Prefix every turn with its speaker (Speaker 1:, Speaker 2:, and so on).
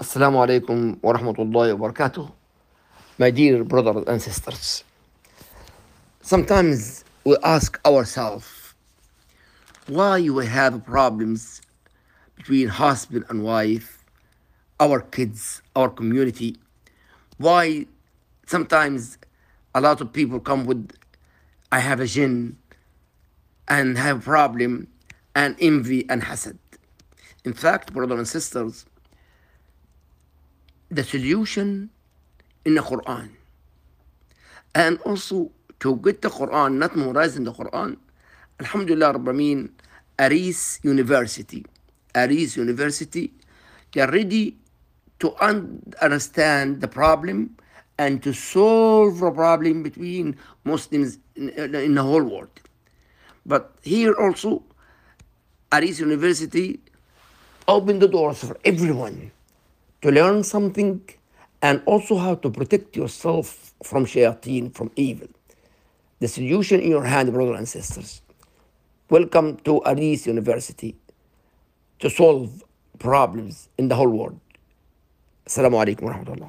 Speaker 1: Assalamu alaikum wa rahmatullahi wa barakatuh. My dear brothers and sisters, sometimes we ask ourselves why we have problems between husband and wife, our kids, our community. Why sometimes a lot of people come with, I have a jinn and have problem and envy and hasad. In fact, brothers and sisters, the solution in the Quran. And also to get the Quran, not memorizing the Quran. Alhamdulillah Rabbamin, Aris University. Aris University, they're ready to un- understand the problem and to solve the problem between Muslims in, in the whole world. But here also, Aris University opened the doors for everyone to learn something and also how to protect yourself from shayateen, from evil. The solution in your hand, brothers and sisters. Welcome to Aris University to solve problems in the whole world. Assalamu alaikum wa rahmatullah.